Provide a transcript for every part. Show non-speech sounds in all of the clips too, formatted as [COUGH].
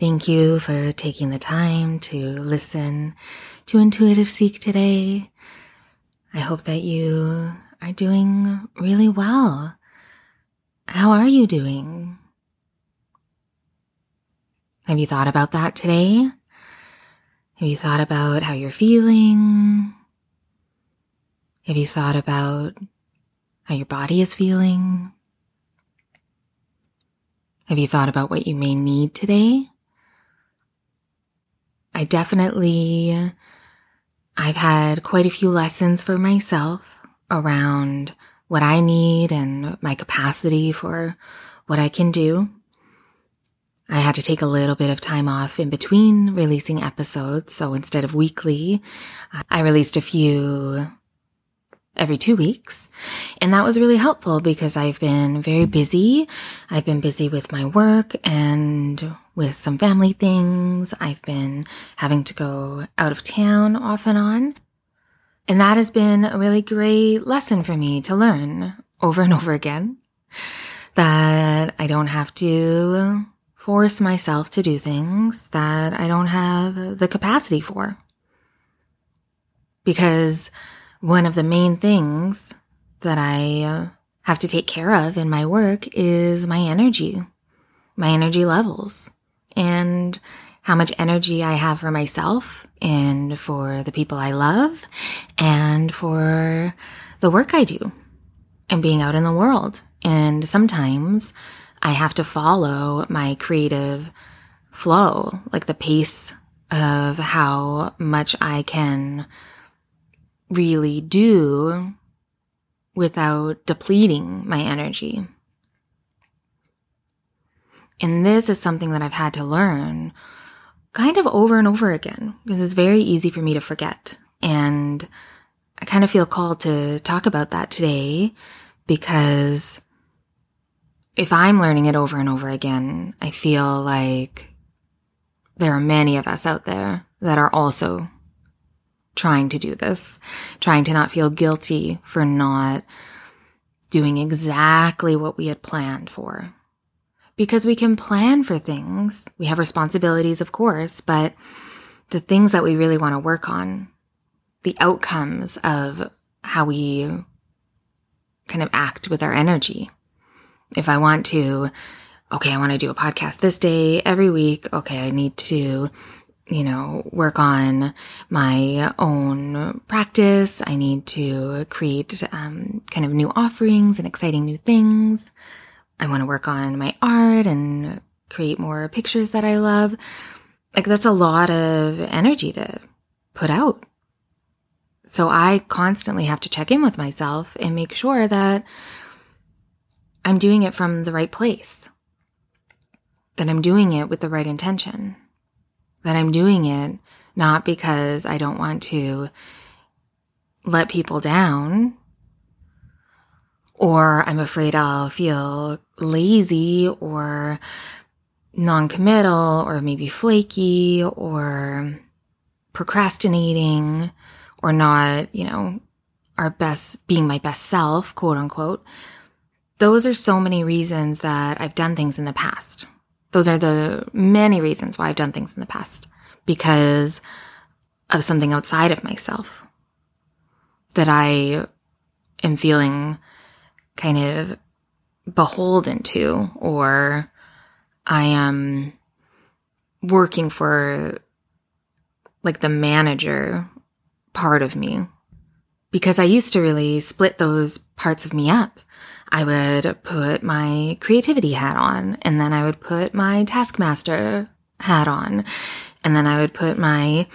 Thank you for taking the time to listen to Intuitive Seek today. I hope that you are doing really well. How are you doing? Have you thought about that today? Have you thought about how you're feeling? Have you thought about how your body is feeling? Have you thought about what you may need today? I definitely, I've had quite a few lessons for myself around what I need and my capacity for what I can do. I had to take a little bit of time off in between releasing episodes. So instead of weekly, I released a few every two weeks. And that was really helpful because I've been very busy. I've been busy with my work and with some family things. I've been having to go out of town off and on. And that has been a really great lesson for me to learn over and [LAUGHS] over again that I don't have to force myself to do things that I don't have the capacity for. Because one of the main things that I have to take care of in my work is my energy, my energy levels, and how much energy I have for myself and for the people I love and for the work I do and being out in the world. And sometimes I have to follow my creative flow, like the pace of how much I can really do without depleting my energy. And this is something that I've had to learn kind of over and over again because it's very easy for me to forget. And I kind of feel called to talk about that today because if I'm learning it over and over again, I feel like there are many of us out there that are also trying to do this, trying to not feel guilty for not doing exactly what we had planned for. Because we can plan for things. We have responsibilities, of course, but the things that we really want to work on, the outcomes of how we kind of act with our energy. If I want to, okay, I want to do a podcast this day every week. Okay, I need to you know, work on my own practice. I need to create um, kind of new offerings and exciting new things. I want to work on my art and create more pictures that I love. Like that's a lot of energy to put out. So I constantly have to check in with myself and make sure that I'm doing it from the right place, that I'm doing it with the right intention that I'm doing it not because I don't want to let people down or I'm afraid I'll feel lazy or non-committal or maybe flaky or procrastinating or not, you know, our best, being my best self, quote unquote. Those are so many reasons that I've done things in the past those are the many reasons why I've done things in the past because of something outside of myself that I am feeling kind of beholden to, or I am working for like the manager part of me because I used to really split those parts of me up. I would put my creativity hat on and then I would put my taskmaster hat on and then I would put my,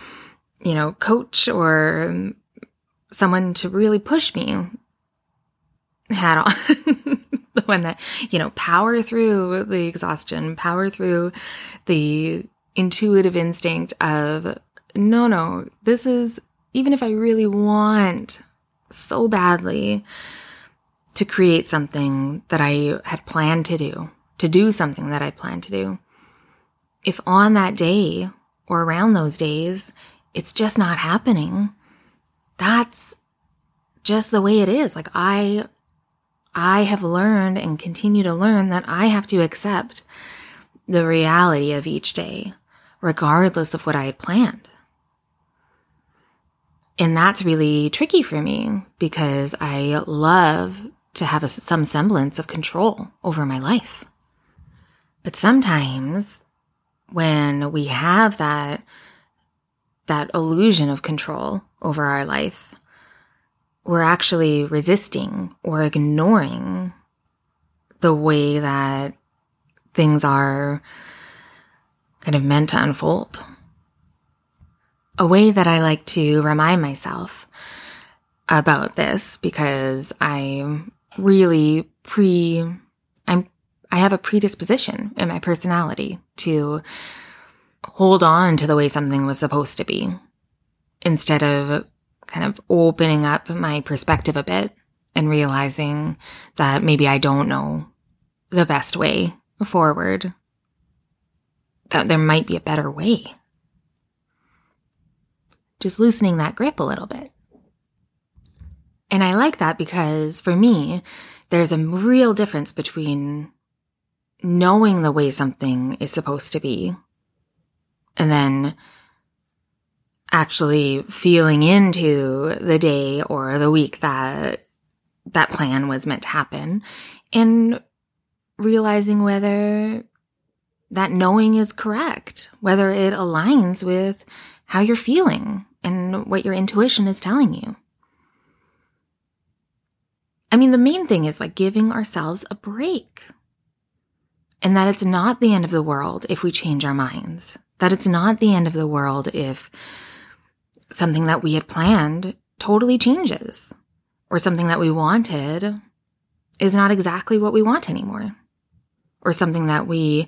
you know, coach or someone to really push me hat on. [LAUGHS] [LAUGHS] one that, you know, power through the exhaustion, power through the intuitive instinct of no, no, this is, even if I really want so badly to create something that I had planned to do, to do something that I'd planned to do, if on that day or around those days, it's just not happening, that's just the way it is. Like I, I have learned and continue to learn that I have to accept the reality of each day, regardless of what I had planned. And that's really tricky for me because I love to have a, some semblance of control over my life. But sometimes when we have that, that illusion of control over our life, we're actually resisting or ignoring the way that things are kind of meant to unfold. A way that I like to remind myself about this because I'm really pre, I'm, I have a predisposition in my personality to hold on to the way something was supposed to be instead of kind of opening up my perspective a bit and realizing that maybe I don't know the best way forward, that there might be a better way just loosening that grip a little bit. And I like that because for me, there's a real difference between knowing the way something is supposed to be and then actually feeling into the day or the week that that plan was meant to happen and realizing whether that knowing is correct, whether it aligns with how you're feeling and what your intuition is telling you. I mean, the main thing is like giving ourselves a break. And that it's not the end of the world if we change our minds. That it's not the end of the world if something that we had planned totally changes. Or something that we wanted is not exactly what we want anymore. Or something that we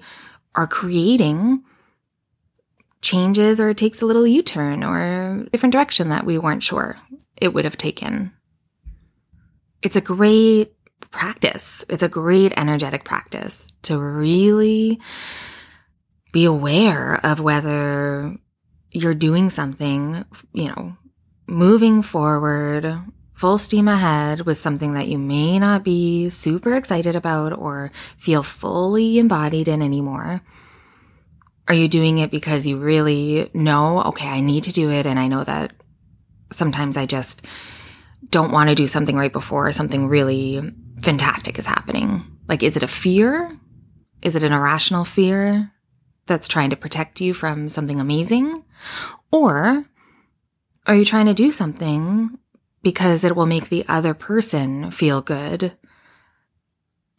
are creating changes or takes a little U turn or different direction that we weren't sure it would have taken. It's a great practice. It's a great energetic practice to really be aware of whether you're doing something, you know, moving forward full steam ahead with something that you may not be super excited about or feel fully embodied in anymore. Are you doing it because you really know, okay, I need to do it. And I know that sometimes I just don't want to do something right before something really fantastic is happening. Like, is it a fear? Is it an irrational fear that's trying to protect you from something amazing? Or are you trying to do something because it will make the other person feel good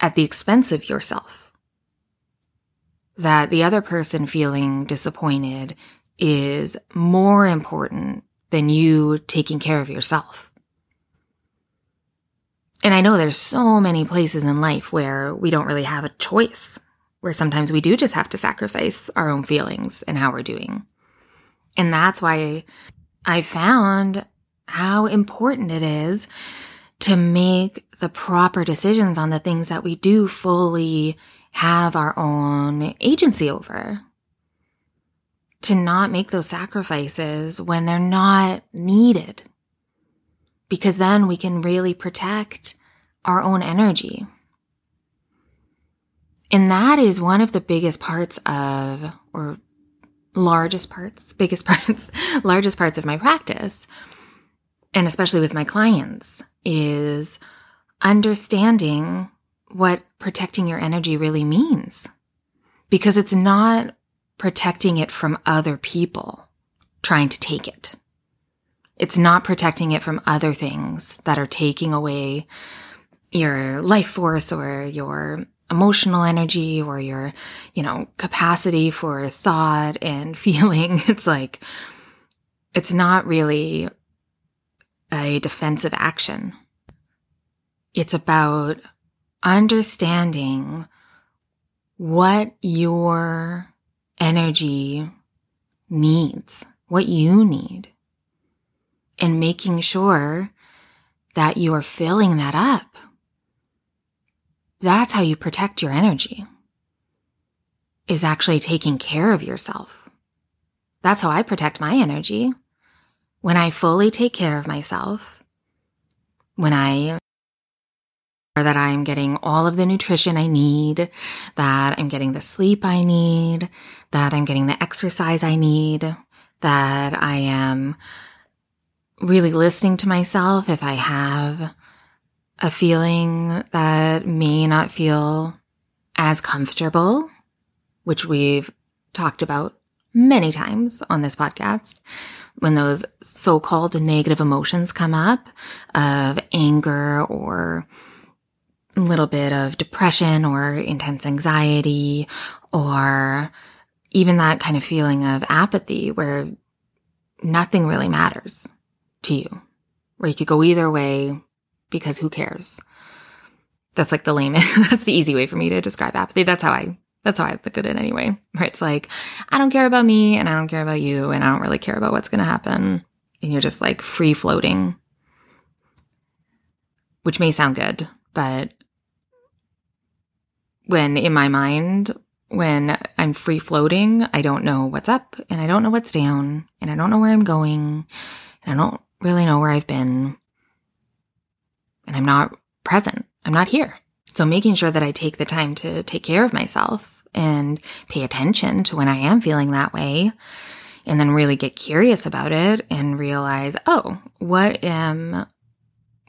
at the expense of yourself? that the other person feeling disappointed is more important than you taking care of yourself. And I know there's so many places in life where we don't really have a choice, where sometimes we do just have to sacrifice our own feelings and how we're doing. And that's why I found how important it is to make the proper decisions on the things that we do fully have our own agency over. To not make those sacrifices when they're not needed. Because then we can really protect our own energy. And that is one of the biggest parts of, or largest parts, [LAUGHS] biggest parts, largest parts of my practice, and especially with my clients, is understanding what protecting your energy really means. Because it's not protecting it from other people trying to take it. It's not protecting it from other things that are taking away your life force or your emotional energy or your, you know, capacity for thought and [LAUGHS] feeling. It's like, it's not really a defensive action. It's about understanding what your energy needs, what you need, and making sure that you are filling that up. That's how you protect your energy, is actually taking care of yourself. That's how I protect my energy. When I fully take care of myself, when I that I'm getting all of the nutrition I need, that I'm getting the sleep I need, that I'm getting the exercise I need, that I am really listening to myself if I have a feeling that may not feel as comfortable, which we've talked about many times on this podcast. When those so-called negative emotions come up of anger or a little bit of depression or intense anxiety or even that kind of feeling of apathy where nothing really matters to you, where you could go either way because who cares? That's like the layman. [LAUGHS] that's the easy way for me to describe apathy. That's how I, that's how I look at it anyway. Right? It's like, I don't care about me and I don't care about you and I don't really care about what's going to happen. And you're just like free floating, which may sound good, but when in my mind, when I'm free floating, I don't know what's up and I don't know what's down and I don't know where I'm going and I don't really know where I've been and I'm not present. I'm not here. So making sure that I take the time to take care of myself and pay attention to when I am feeling that way and then really get curious about it and realize, oh, what am,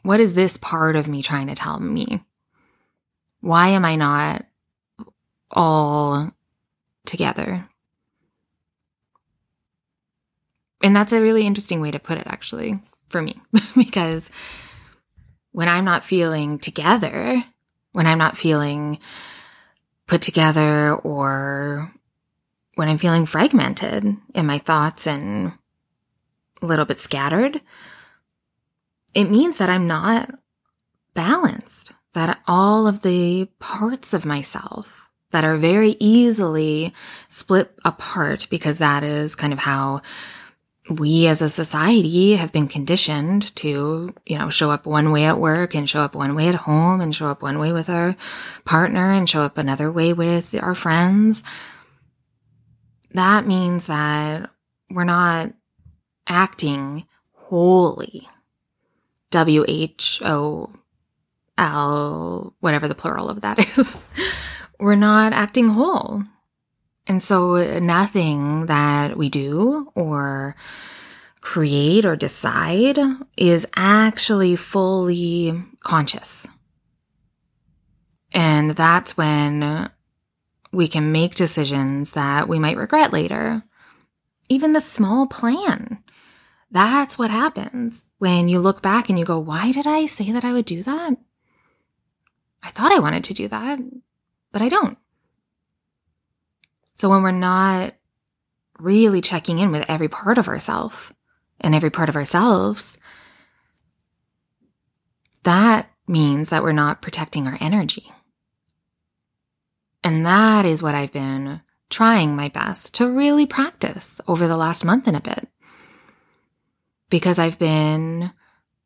what is this part of me trying to tell me? Why am I not all together? And that's a really interesting way to put it, actually, for me, [LAUGHS] because when I'm not feeling together, when I'm not feeling put together, or when I'm feeling fragmented in my thoughts and a little bit scattered, it means that I'm not balanced, that all of the parts of myself that are very easily split apart because that is kind of how we as a society have been conditioned to, you know, show up one way at work and show up one way at home and show up one way with our partner and show up another way with our friends. That means that we're not acting wholly. W H O L, whatever the plural of that [LAUGHS] is. we're not acting whole. And so uh, nothing that we do or create or decide is actually fully conscious. And that's when we can make decisions that we might regret later. Even the small plan. That's what happens when you look back and you go, why did I say that I would do that? I thought I wanted to do that, but I don't. So when we're not really checking in with every part of ourselves and every part of ourselves, that means that we're not protecting our energy. And that is what I've been trying my best to really practice over the last month and a bit. Because I've been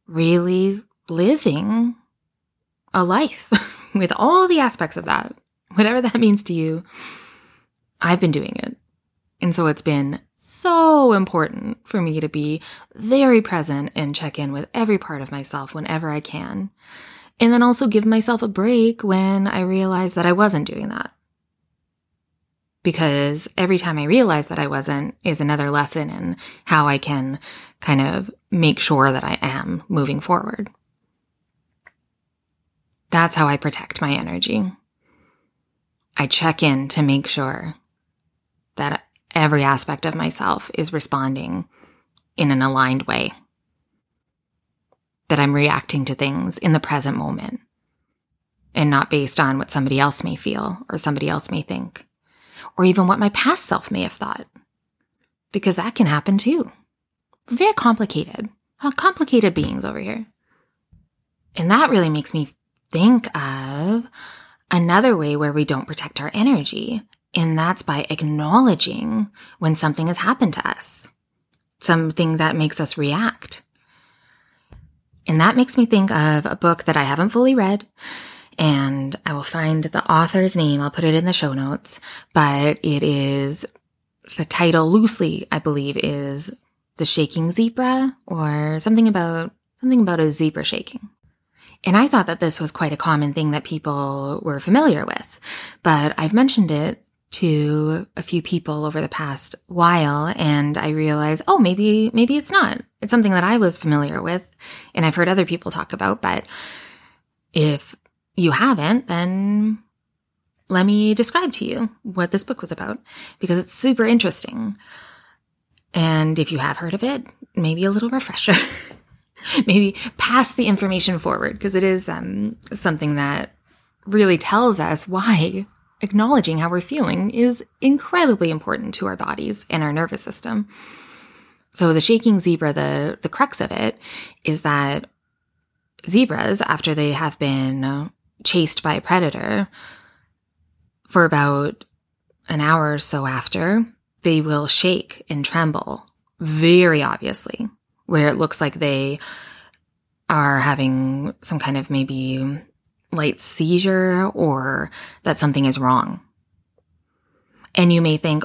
really living a life [LAUGHS] with all the aspects of that, whatever that means to you. I've been doing it. And so it's been so important for me to be very present and check in with every part of myself whenever I can. And then also give myself a break when I realize that I wasn't doing that. Because every time I realize that I wasn't is another lesson in how I can kind of make sure that I am moving forward. That's how I protect my energy. I check in to make sure that every aspect of myself is responding in an aligned way. That I'm reacting to things in the present moment and not based on what somebody else may feel or somebody else may think, or even what my past self may have thought. Because that can happen too. We're very complicated. Complicated beings over here. And that really makes me think of another way where we don't protect our energy And that's by acknowledging when something has happened to us, something that makes us react. And that makes me think of a book that I haven't fully read. And I will find the author's name. I'll put it in the show notes, but it is the title loosely, I believe, is The Shaking Zebra or something about, something about a zebra shaking. And I thought that this was quite a common thing that people were familiar with, but I've mentioned it to a few people over the past while and I realized, oh, maybe, maybe it's not. It's something that I was familiar with and I've heard other people talk about, but if you haven't, then let me describe to you what this book was about because it's super interesting. And if you have heard of it, maybe a little refresher. [LAUGHS] maybe pass the information forward because it is um, something that really tells us why acknowledging how we're feeling is incredibly important to our bodies and our nervous system. So the shaking zebra, the, the crux of it is that zebras, after they have been chased by a predator for about an hour or so after, they will shake and tremble very obviously, where it looks like they are having some kind of maybe light seizure or that something is wrong. And you may think,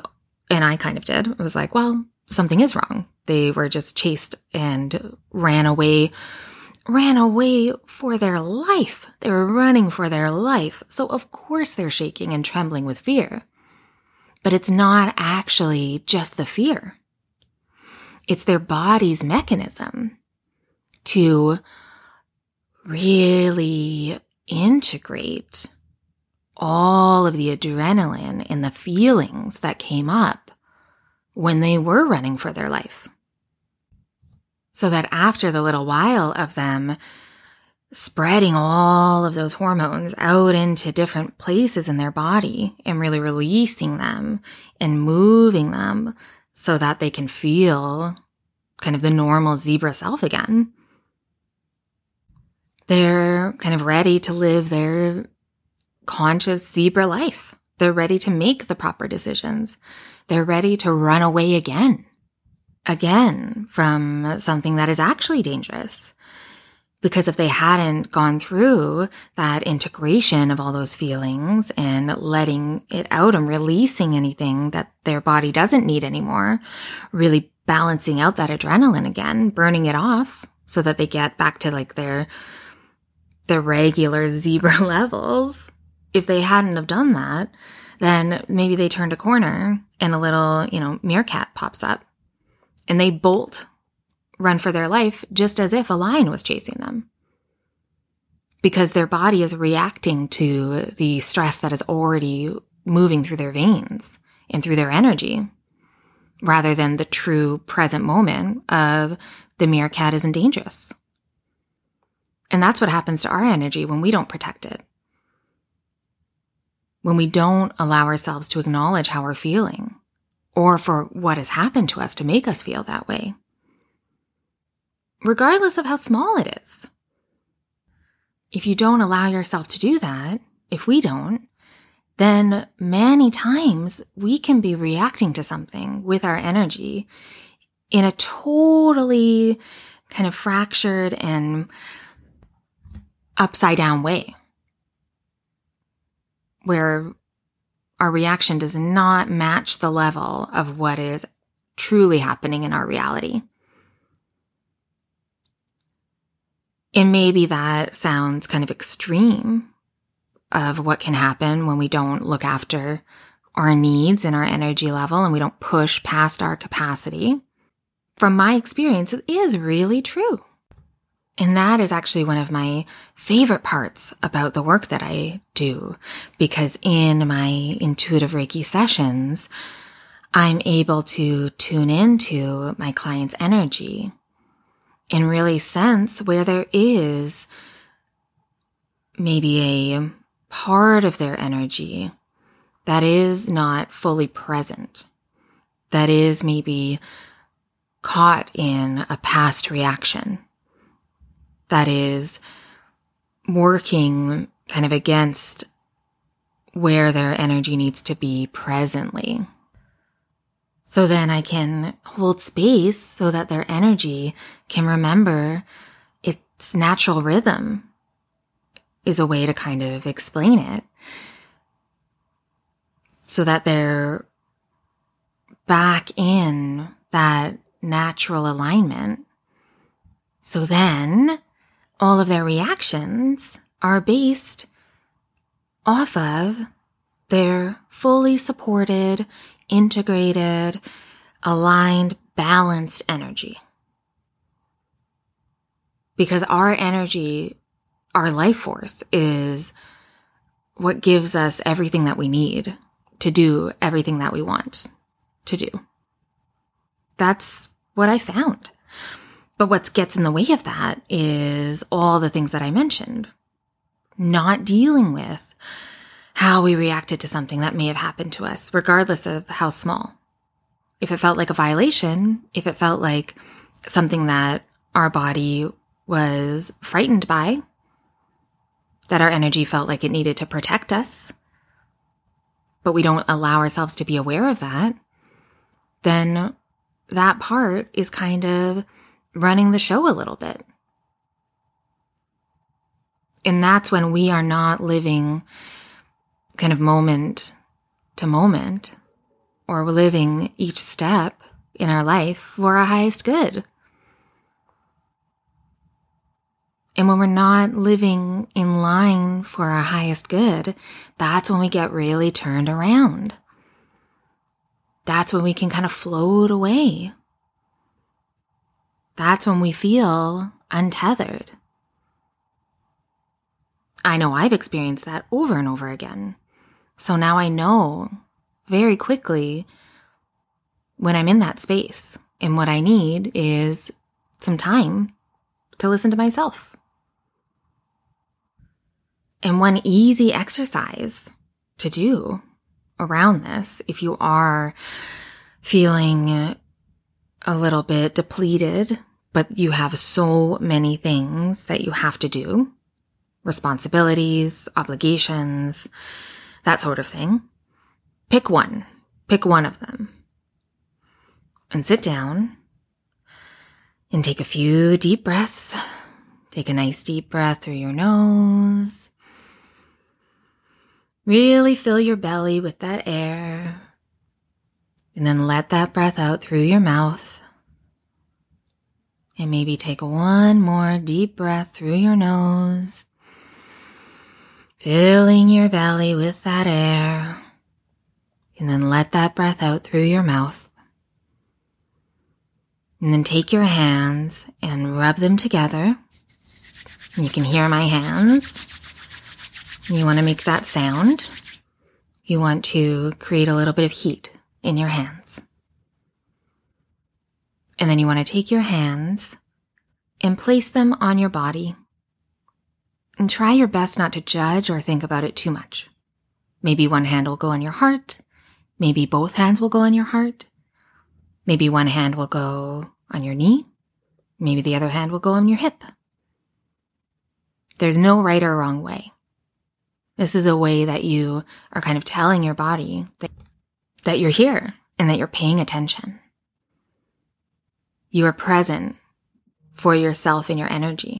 and I kind of did, it was like, well, something is wrong. They were just chased and ran away, ran away for their life. They were running for their life. So of course they're shaking and trembling with fear. But it's not actually just the fear. It's their body's mechanism to really integrate all of the adrenaline and the feelings that came up when they were running for their life. So that after the little while of them spreading all of those hormones out into different places in their body and really releasing them and moving them so that they can feel kind of the normal zebra self again. They're kind of ready to live their conscious zebra life. They're ready to make the proper decisions. They're ready to run away again, again from something that is actually dangerous. Because if they hadn't gone through that integration of all those feelings and letting it out and releasing anything that their body doesn't need anymore, really balancing out that adrenaline again, burning it off so that they get back to like their the regular zebra [LAUGHS] levels. If they hadn't have done that, then maybe they turned a corner and a little, you know, meerkat pops up and they bolt, run for their life just as if a lion was chasing them. Because their body is reacting to the stress that is already moving through their veins and through their energy rather than the true present moment of the meerkat isn't dangerous. And that's what happens to our energy when we don't protect it. When we don't allow ourselves to acknowledge how we're feeling or for what has happened to us to make us feel that way. Regardless of how small it is. If you don't allow yourself to do that, if we don't, then many times we can be reacting to something with our energy in a totally kind of fractured and upside down way where our reaction does not match the level of what is truly happening in our reality. And maybe that sounds kind of extreme of what can happen when we don't look after our needs and our energy level and we don't push past our capacity. From my experience, it is really true. And that is actually one of my favorite parts about the work that I do because in my intuitive Reiki sessions, I'm able to tune into my client's energy and really sense where there is maybe a part of their energy that is not fully present, that is maybe caught in a past reaction that is working kind of against where their energy needs to be presently. So then I can hold space so that their energy can remember its natural rhythm is a way to kind of explain it so that they're back in that natural alignment. So then all of their reactions are based off of their fully supported, integrated, aligned, balanced energy. Because our energy, our life force is what gives us everything that we need to do everything that we want to do. That's what I found. But what gets in the way of that is all the things that I mentioned. Not dealing with how we reacted to something that may have happened to us, regardless of how small. If it felt like a violation, if it felt like something that our body was frightened by, that our energy felt like it needed to protect us, but we don't allow ourselves to be aware of that, then that part is kind of running the show a little bit. And that's when we are not living kind of moment to moment, or we're living each step in our life for our highest good. And when we're not living in line for our highest good, that's when we get really turned around that's when we can kind of float away. That's when we feel untethered. I know I've experienced that over and over again. So now I know very quickly when I'm in that space. And what I need is some time to listen to myself. And one easy exercise to do around this, if you are feeling a little bit depleted, but you have so many things that you have to do, responsibilities, obligations, that sort of thing, pick one. Pick one of them. And sit down and take a few deep breaths. Take a nice deep breath through your nose Really fill your belly with that air. And then let that breath out through your mouth. And maybe take one more deep breath through your nose. Filling your belly with that air. And then let that breath out through your mouth. And then take your hands and rub them together. And you can hear my hands. You want to make that sound. You want to create a little bit of heat in your hands. And then you want to take your hands and place them on your body. And try your best not to judge or think about it too much. Maybe one hand will go on your heart. Maybe both hands will go on your heart. Maybe one hand will go on your knee. Maybe the other hand will go on your hip. There's no right or wrong way. This is a way that you are kind of telling your body that, that you're here and that you're paying attention. You are present for yourself and your energy.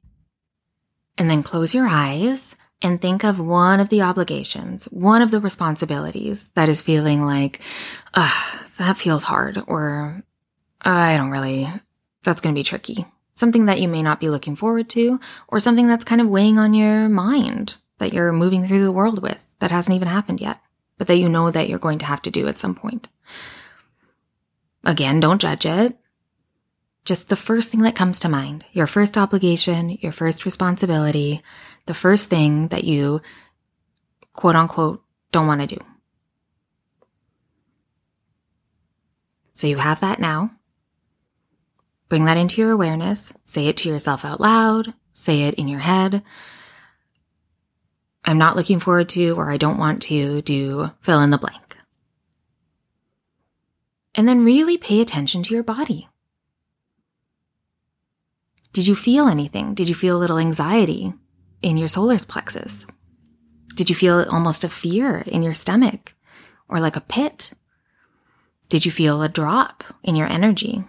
And then close your eyes and think of one of the obligations, one of the responsibilities that is feeling like, ugh, that feels hard, or I don't really, that's going to be tricky. Something that you may not be looking forward to, or something that's kind of weighing on your mind that you're moving through the world with that hasn't even happened yet, but that you know that you're going to have to do at some point. Again, don't judge it. Just the first thing that comes to mind, your first obligation, your first responsibility, the first thing that you quote unquote don't want to do. So you have that now. Bring that into your awareness. Say it to yourself out loud. Say it in your head. I'm not looking forward to or I don't want to do fill in the blank. And then really pay attention to your body. Did you feel anything? Did you feel a little anxiety in your solar plexus? Did you feel almost a fear in your stomach or like a pit? Did you feel a drop in your energy?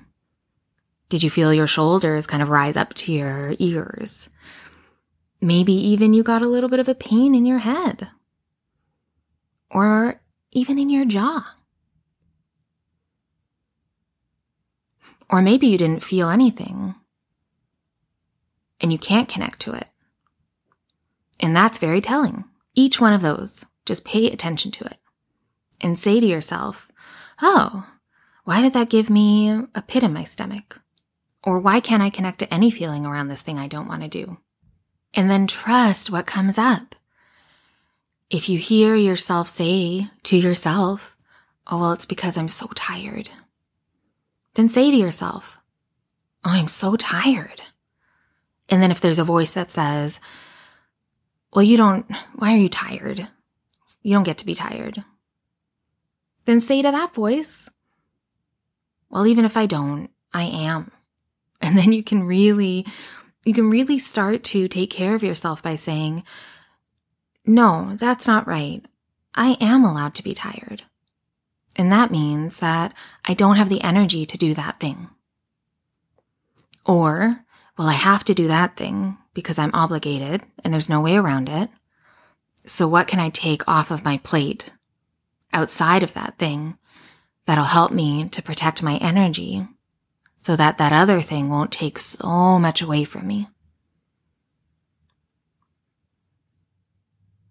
Did you feel your shoulders kind of rise up to your ears? Maybe even you got a little bit of a pain in your head or even in your jaw. Or maybe you didn't feel anything and you can't connect to it. And that's very telling. Each one of those, just pay attention to it and say to yourself, Oh, why did that give me a pit in my stomach? Or why can't I connect to any feeling around this thing I don't want to do? And then trust what comes up. If you hear yourself say to yourself, Oh, well, it's because I'm so tired. Then say to yourself, Oh, I'm so tired. And then if there's a voice that says, Well, you don't, why are you tired? You don't get to be tired. Then say to that voice, Well, even if I don't, I am. [LAUGHS] And then you can really, you can really start to take care of yourself by saying, No, that's not right. I am allowed to be tired. And that means that I don't have the energy to do that thing. Or, well, I have to do that thing because I'm obligated and there's no way around it. So what can I take off of my plate outside of that thing that'll help me to protect my energy so that that other thing won't take so much away from me?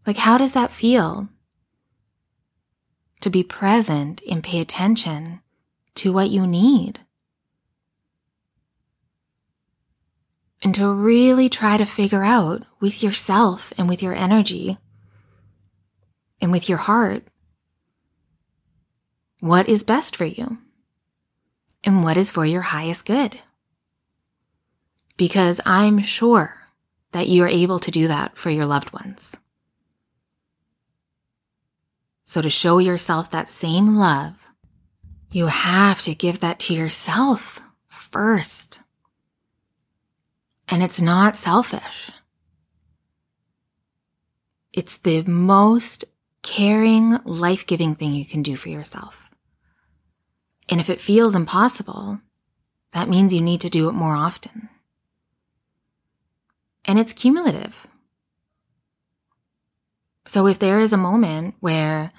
Like, how does that feel to be present and pay attention to what you need. And to really try to figure out with yourself and with your energy and with your heart what is best for you and what is for your highest good. Because I'm sure that you are able to do that for your loved ones. So to show yourself that same love, you have to give that to yourself first. And it's not selfish. It's the most caring, life giving thing you can do for yourself. And if it feels impossible, that means you need to do it more often. And it's cumulative. So if there is a moment where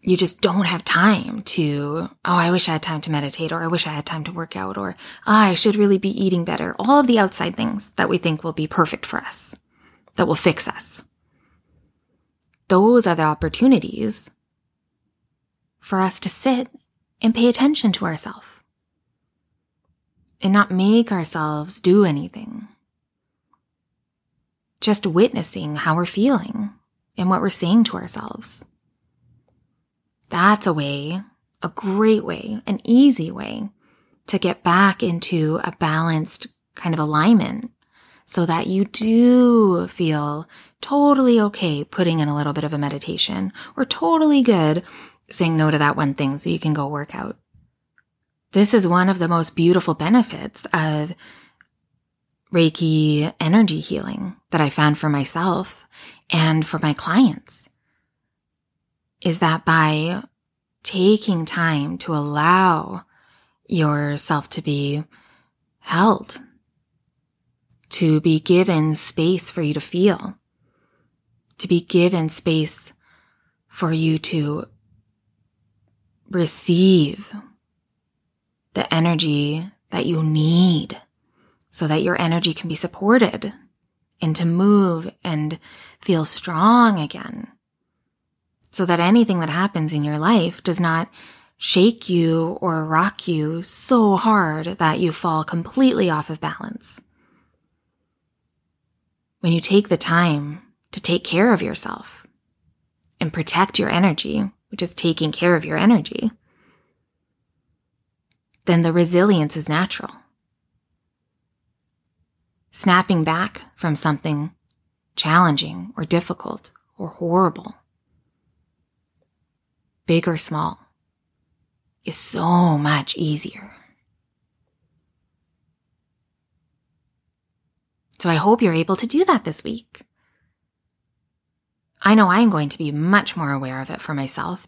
you just don't have time to, oh, I wish I had time to meditate, or I wish I had time to work out, or oh, I should really be eating better. All of the outside things that we think will be perfect for us, that will fix us. Those are the opportunities for us to sit and pay attention to ourselves and not make ourselves do anything. Just witnessing how we're feeling and what we're saying to ourselves. That's a way, a great way, an easy way to get back into a balanced kind of alignment so that you do feel totally okay putting in a little bit of a meditation or totally good saying no to that one thing so you can go work out. This is one of the most beautiful benefits of Reiki energy healing that I found for myself and for my clients is that by taking time to allow yourself to be held, to be given space for you to feel, to be given space for you to receive the energy that you need so that your energy can be supported and to move and feel strong again. So that anything that happens in your life does not shake you or rock you so hard that you fall completely off of balance. When you take the time to take care of yourself and protect your energy, which is taking care of your energy, then the resilience is natural snapping back from something challenging or difficult or horrible, big or small, is so much easier. So I hope you're able to do that this week. I know I'm going to be much more aware of it for myself.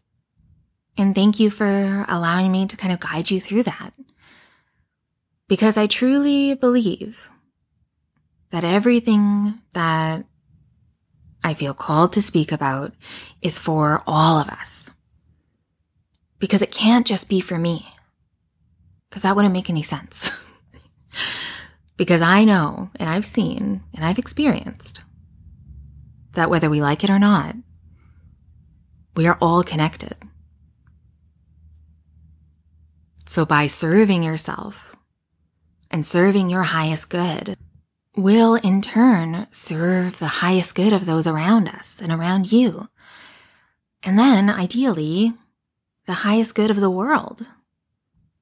And thank you for allowing me to kind of guide you through that. Because I truly believe that everything that I feel called to speak about is for all of us. Because it can't just be for me. Because that wouldn't make any sense. [LAUGHS] because I know and I've seen and I've experienced that whether we like it or not, we are all connected. So by serving yourself and serving your highest good, will in turn serve the highest good of those around us and around you. And then, ideally, the highest good of the world.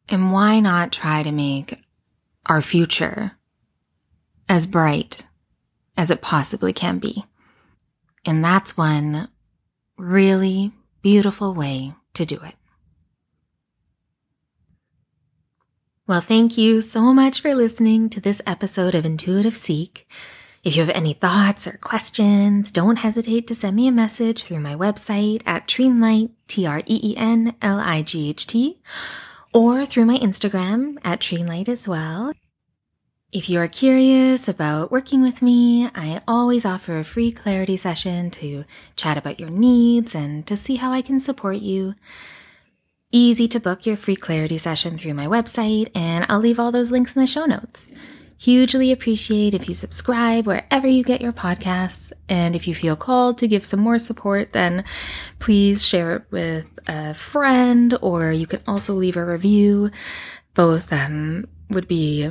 And why not try to make our future as bright as it possibly can be? And that's one really beautiful way to do it. Well, thank you so much for listening to this episode of Intuitive Seek. If you have any thoughts or questions, don't hesitate to send me a message through my website at Treenlight, T-R-E-E-N-L-I-G-H-T, or through my Instagram at Treenlight as well. If you are curious about working with me, I always offer a free clarity session to chat about your needs and to see how I can support you. Easy to book your free clarity session through my website, and I'll leave all those links in the show notes. Hugely appreciate if you subscribe wherever you get your podcasts. And if you feel called to give some more support, then please share it with a friend, or you can also leave a review. Both um, would be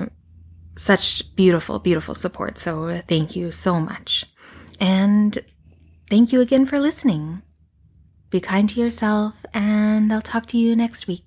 such beautiful, beautiful support. So thank you so much. And thank you again for listening. Be kind to yourself, and I'll talk to you next week.